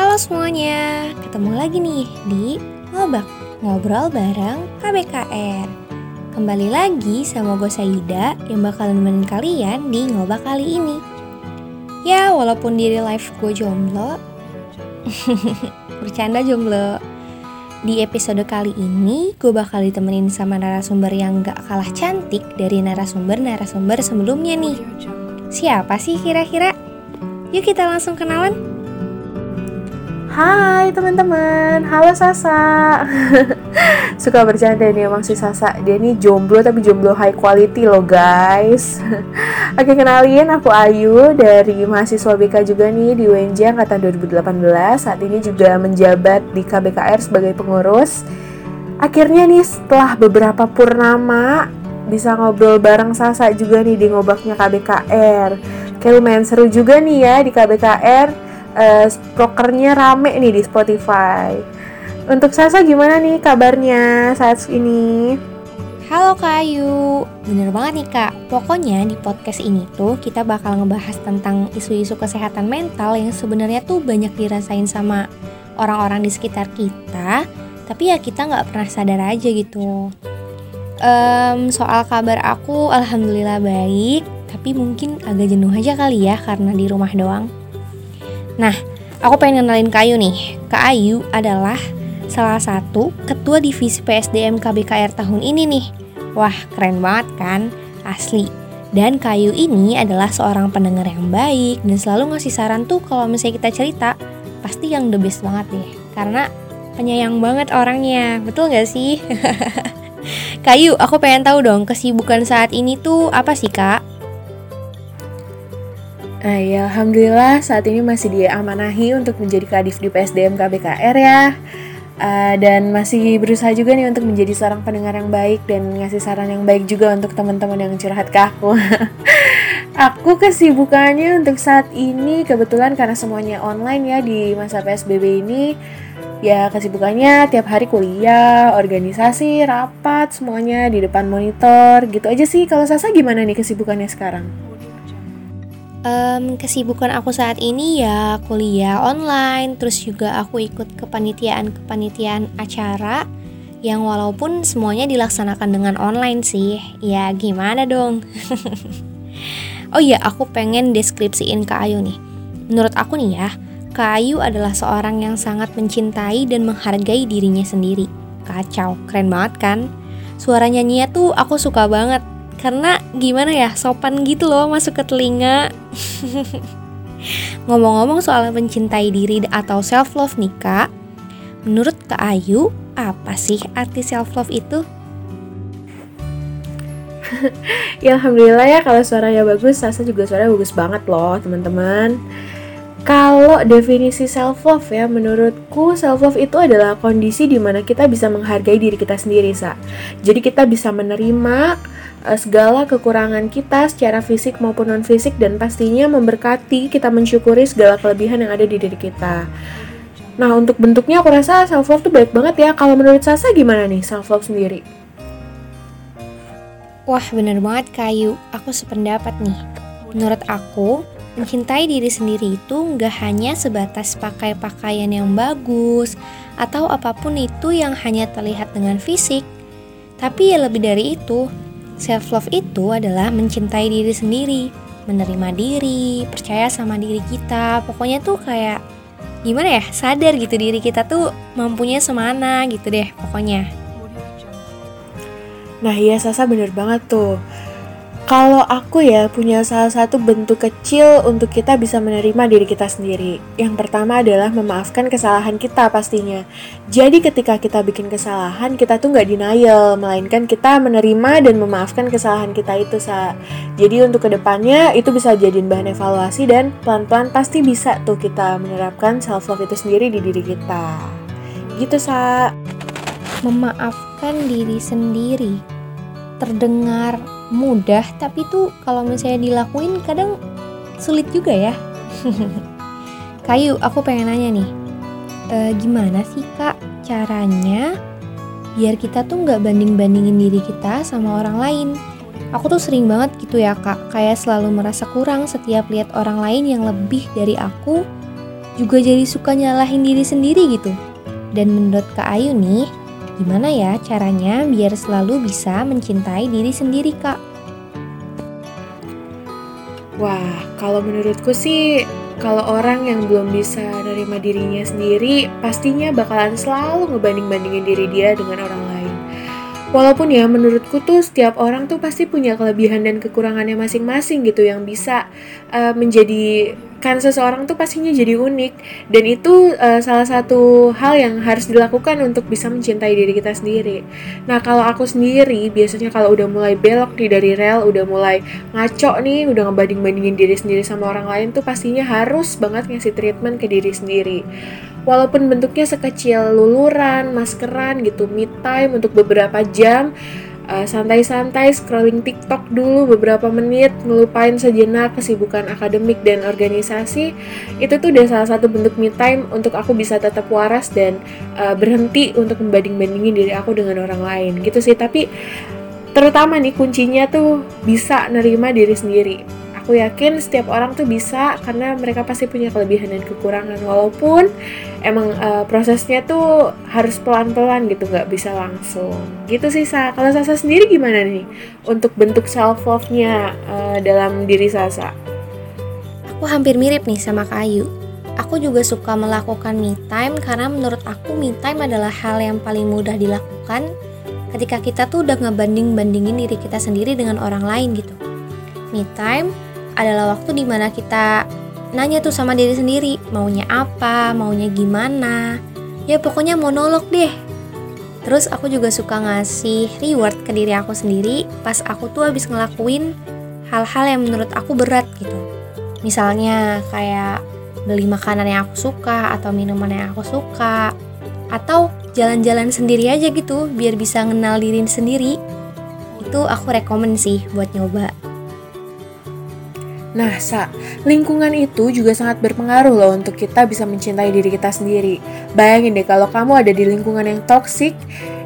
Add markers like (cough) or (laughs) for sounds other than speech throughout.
Halo semuanya, ketemu lagi nih di Ngobak, ngobrol bareng KBKR Kembali lagi sama gue Saida yang bakal nemenin kalian di Ngobak kali ini Ya walaupun di live gue jomblo (laughs) Bercanda jomblo Di episode kali ini gue bakal ditemenin sama narasumber yang gak kalah cantik dari narasumber-narasumber sebelumnya nih Siapa sih kira-kira? Yuk kita langsung kenalan. Hai teman-teman, halo Sasa. (laughs) Suka bercanda nih emang si Sasa. Dia ini jomblo tapi jomblo high quality loh guys. (laughs) Oke kenalin aku Ayu dari mahasiswa BK juga nih di UNJ angkatan 2018 Saat ini juga menjabat di KBKR sebagai pengurus. Akhirnya nih setelah beberapa purnama bisa ngobrol bareng Sasa juga nih di ngobaknya KBKR Kayak lumayan seru juga nih ya di KBKR uh, Prokernya rame nih di Spotify. Untuk Sasa gimana nih kabarnya saat ini? Halo Kak Ayu, bener banget nih Kak. Pokoknya di podcast ini tuh kita bakal ngebahas tentang isu-isu kesehatan mental yang sebenarnya tuh banyak dirasain sama orang-orang di sekitar kita Tapi ya kita nggak pernah sadar aja gitu. Um, soal kabar aku alhamdulillah baik tapi mungkin agak jenuh aja kali ya karena di rumah doang nah aku pengen kenalin Kak Ayu nih. Kak Ayu adalah salah satu ketua divisi PSDM KBKR tahun ini nih. Wah keren banget kan? Asli. Dan Kayu ini adalah seorang pendengar yang baik dan selalu ngasih saran tuh kalau misalnya kita cerita. Pasti yang the best banget deh karena penyayang banget orangnya. Betul gak sih? (laughs) Kayu, aku pengen tahu dong kesibukan saat ini tuh apa sih kak? Nah, ya, Alhamdulillah saat ini masih diamanahi untuk menjadi kadif di PSDM KBKR ya uh, Dan masih berusaha juga nih untuk menjadi seorang pendengar yang baik Dan ngasih saran yang baik juga untuk teman-teman yang curhat ke aku (laughs) Aku kesibukannya untuk saat ini kebetulan karena semuanya online ya di masa PSBB ini ya kesibukannya tiap hari kuliah, organisasi, rapat, semuanya di depan monitor gitu aja sih. Kalau Sasa gimana nih kesibukannya sekarang? Um, kesibukan aku saat ini ya kuliah online, terus juga aku ikut kepanitiaan-kepanitiaan acara yang walaupun semuanya dilaksanakan dengan online sih, ya gimana dong? (laughs) oh iya, aku pengen deskripsiin ke Ayu nih. Menurut aku nih ya, Kayu adalah seorang yang sangat mencintai dan menghargai dirinya sendiri. Kacau, keren banget kan? Suara nyanyinya tuh aku suka banget. Karena gimana ya, sopan gitu loh masuk ke telinga. (laughs) Ngomong-ngomong soal mencintai diri atau self love nih kak, menurut Kak Ayu, apa sih arti self love itu? (laughs) ya alhamdulillah ya kalau suaranya bagus, Sasa juga suaranya bagus banget loh teman-teman. Kalau definisi self love ya, menurutku self love itu adalah kondisi di mana kita bisa menghargai diri kita sendiri, sa. Jadi kita bisa menerima segala kekurangan kita secara fisik maupun non fisik dan pastinya memberkati kita mensyukuri segala kelebihan yang ada di diri kita. Nah, untuk bentuknya aku rasa self love tuh baik banget ya. Kalau menurut Sasa gimana nih self love sendiri? Wah, bener banget Kayu. Aku sependapat nih. Menurut aku, Mencintai diri sendiri itu nggak hanya sebatas pakai pakaian yang bagus atau apa pun itu yang hanya terlihat dengan fisik, tapi ya lebih dari itu. Self love itu adalah mencintai diri sendiri, menerima diri, percaya sama diri kita. Pokoknya tuh kayak gimana ya, sadar gitu diri kita tuh mampunya semana gitu deh pokoknya. Nah iya Sasa bener banget tuh kalau aku ya punya salah satu bentuk kecil untuk kita bisa menerima diri kita sendiri. Yang pertama adalah memaafkan kesalahan kita pastinya. Jadi ketika kita bikin kesalahan, kita tuh nggak denial, melainkan kita menerima dan memaafkan kesalahan kita itu, Sa. Jadi untuk ke depannya itu bisa jadiin bahan evaluasi dan pelan-pelan pasti bisa tuh kita menerapkan self-love itu sendiri di diri kita. Gitu, Sa. Memaafkan diri sendiri. Terdengar mudah tapi tuh kalau misalnya dilakuin kadang sulit juga ya. (laughs) Kayu aku pengen nanya nih. E, gimana sih kak caranya biar kita tuh nggak banding bandingin diri kita sama orang lain? Aku tuh sering banget gitu ya kak. Kayak selalu merasa kurang setiap lihat orang lain yang lebih dari aku juga jadi suka nyalahin diri sendiri gitu. Dan menurut Kak Ayu nih, gimana ya caranya biar selalu bisa mencintai diri sendiri Kak? Wah, kalau menurutku sih kalau orang yang belum bisa nerima dirinya sendiri, pastinya bakalan selalu ngebanding-bandingin diri dia dengan orang lain. Walaupun ya menurutku tuh setiap orang tuh pasti punya kelebihan dan kekurangannya masing-masing gitu yang bisa uh, menjadi kan seseorang tuh pastinya jadi unik dan itu uh, salah satu hal yang harus dilakukan untuk bisa mencintai diri kita sendiri. Nah kalau aku sendiri biasanya kalau udah mulai belok nih dari rel, udah mulai ngaco nih, udah ngebanding-bandingin diri sendiri sama orang lain tuh pastinya harus banget ngasih treatment ke diri sendiri walaupun bentuknya sekecil luluran, maskeran gitu, me time untuk beberapa jam, uh, santai-santai scrolling TikTok dulu beberapa menit, ngelupain sejenak kesibukan akademik dan organisasi, itu tuh udah salah satu bentuk me time untuk aku bisa tetap waras dan uh, berhenti untuk membanding-bandingin diri aku dengan orang lain gitu sih. Tapi terutama nih kuncinya tuh bisa nerima diri sendiri aku yakin setiap orang tuh bisa karena mereka pasti punya kelebihan dan kekurangan. Walaupun emang uh, prosesnya tuh harus pelan-pelan gitu nggak bisa langsung. Gitu sih Sa. Kalau Sasa sendiri gimana nih untuk bentuk self love-nya uh, dalam diri Sasa? Aku hampir mirip nih sama Kayu aku juga suka melakukan me time karena menurut aku me time adalah hal yang paling mudah dilakukan ketika kita tuh udah ngebanding-bandingin diri kita sendiri dengan orang lain gitu. Me time adalah waktu di mana kita nanya tuh sama diri sendiri maunya apa, maunya gimana. Ya pokoknya monolog deh. Terus aku juga suka ngasih reward ke diri aku sendiri pas aku tuh habis ngelakuin hal-hal yang menurut aku berat gitu. Misalnya kayak beli makanan yang aku suka atau minuman yang aku suka atau jalan-jalan sendiri aja gitu biar bisa ngenal diri sendiri. Itu aku rekomen sih buat nyoba. Nah, Sa, lingkungan itu juga sangat berpengaruh loh untuk kita bisa mencintai diri kita sendiri. Bayangin deh kalau kamu ada di lingkungan yang toksik,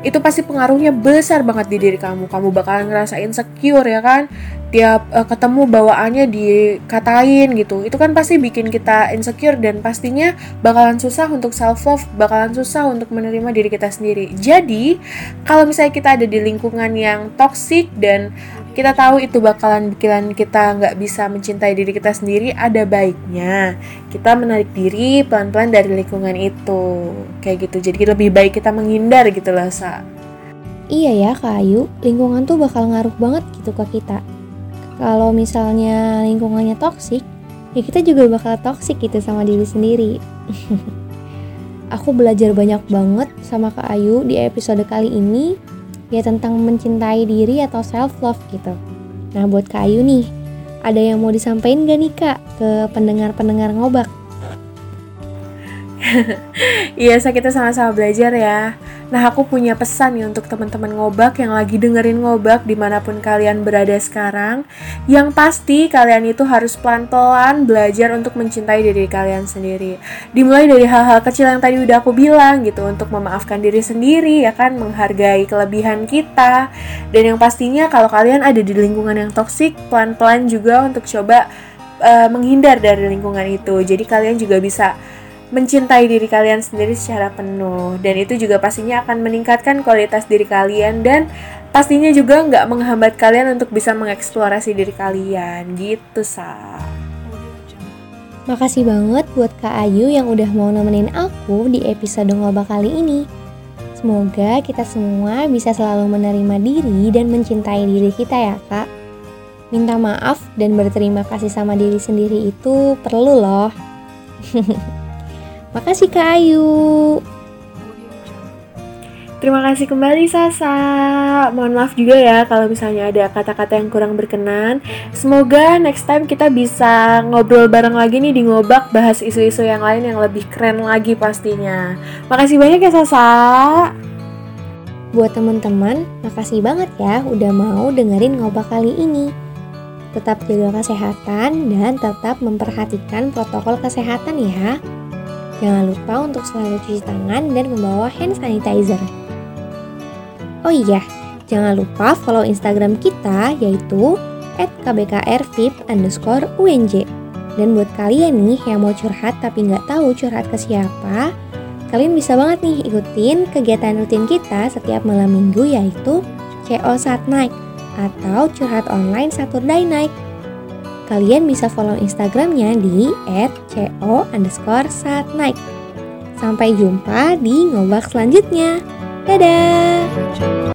itu pasti pengaruhnya besar banget di diri kamu. Kamu bakalan ngerasa insecure ya kan? Tiap uh, ketemu bawaannya dikatain gitu. Itu kan pasti bikin kita insecure dan pastinya bakalan susah untuk self love, bakalan susah untuk menerima diri kita sendiri. Jadi, kalau misalnya kita ada di lingkungan yang toksik dan kita tahu itu bakalan bikin kita nggak bisa mencintai diri kita sendiri, ada baiknya kita menarik diri pelan-pelan dari lingkungan itu. Kayak gitu. Jadi lebih baik kita menghindar gitu lah, Sa. Iya ya, Kak Ayu. Lingkungan tuh bakal ngaruh banget gitu ke kita. Kalau misalnya lingkungannya toksik, ya kita juga bakal toksik gitu sama diri sendiri. (laughs) Aku belajar banyak banget sama Kak Ayu di episode kali ini ya tentang mencintai diri atau self love gitu. Nah buat Kak Ayu nih, ada yang mau disampaikan gak nih Kak ke pendengar-pendengar ngobak? (laughs) Iya, kita sama-sama belajar ya. Nah, aku punya pesan nih untuk teman-teman ngobak yang lagi dengerin ngobak di mana pun kalian berada sekarang. Yang pasti kalian itu harus pelan-pelan belajar untuk mencintai diri kalian sendiri. Dimulai dari hal-hal kecil yang tadi udah aku bilang gitu, untuk memaafkan diri sendiri, ya kan, menghargai kelebihan kita. Dan yang pastinya kalau kalian ada di lingkungan yang toksik, pelan-pelan juga untuk coba uh, menghindar dari lingkungan itu. Jadi kalian juga bisa mencintai diri kalian sendiri secara penuh dan itu juga pastinya akan meningkatkan kualitas diri kalian dan pastinya juga nggak menghambat kalian untuk bisa mengeksplorasi diri kalian gitu sa Makasih banget buat Kak Ayu yang udah mau nemenin aku di episode ngoba kali ini. Semoga kita semua bisa selalu menerima diri dan mencintai diri kita ya kak. Minta maaf dan berterima kasih sama diri sendiri itu perlu loh. (laughs) Makasih Kak Ayu. Terima kasih kembali Sasa. Mohon maaf juga ya kalau misalnya ada kata-kata yang kurang berkenan. Semoga next time kita bisa ngobrol bareng lagi nih di ngobak bahas isu-isu yang lain yang lebih keren lagi pastinya. Makasih banyak ya Sasa. Buat teman-teman, makasih banget ya udah mau dengerin ngobak kali ini. Tetap jaga kesehatan dan tetap memperhatikan protokol kesehatan ya. Jangan lupa untuk selalu cuci tangan dan membawa hand sanitizer. Oh iya, jangan lupa follow Instagram kita yaitu @kbkrvip underscore UNJ. Dan buat kalian nih yang mau curhat tapi nggak tahu curhat ke siapa, kalian bisa banget nih ikutin kegiatan rutin kita setiap malam minggu yaitu CO Sat Night atau curhat online Saturday Night. Kalian bisa follow Instagramnya di @co underscore. Sampai jumpa di ngobak selanjutnya. Dadah!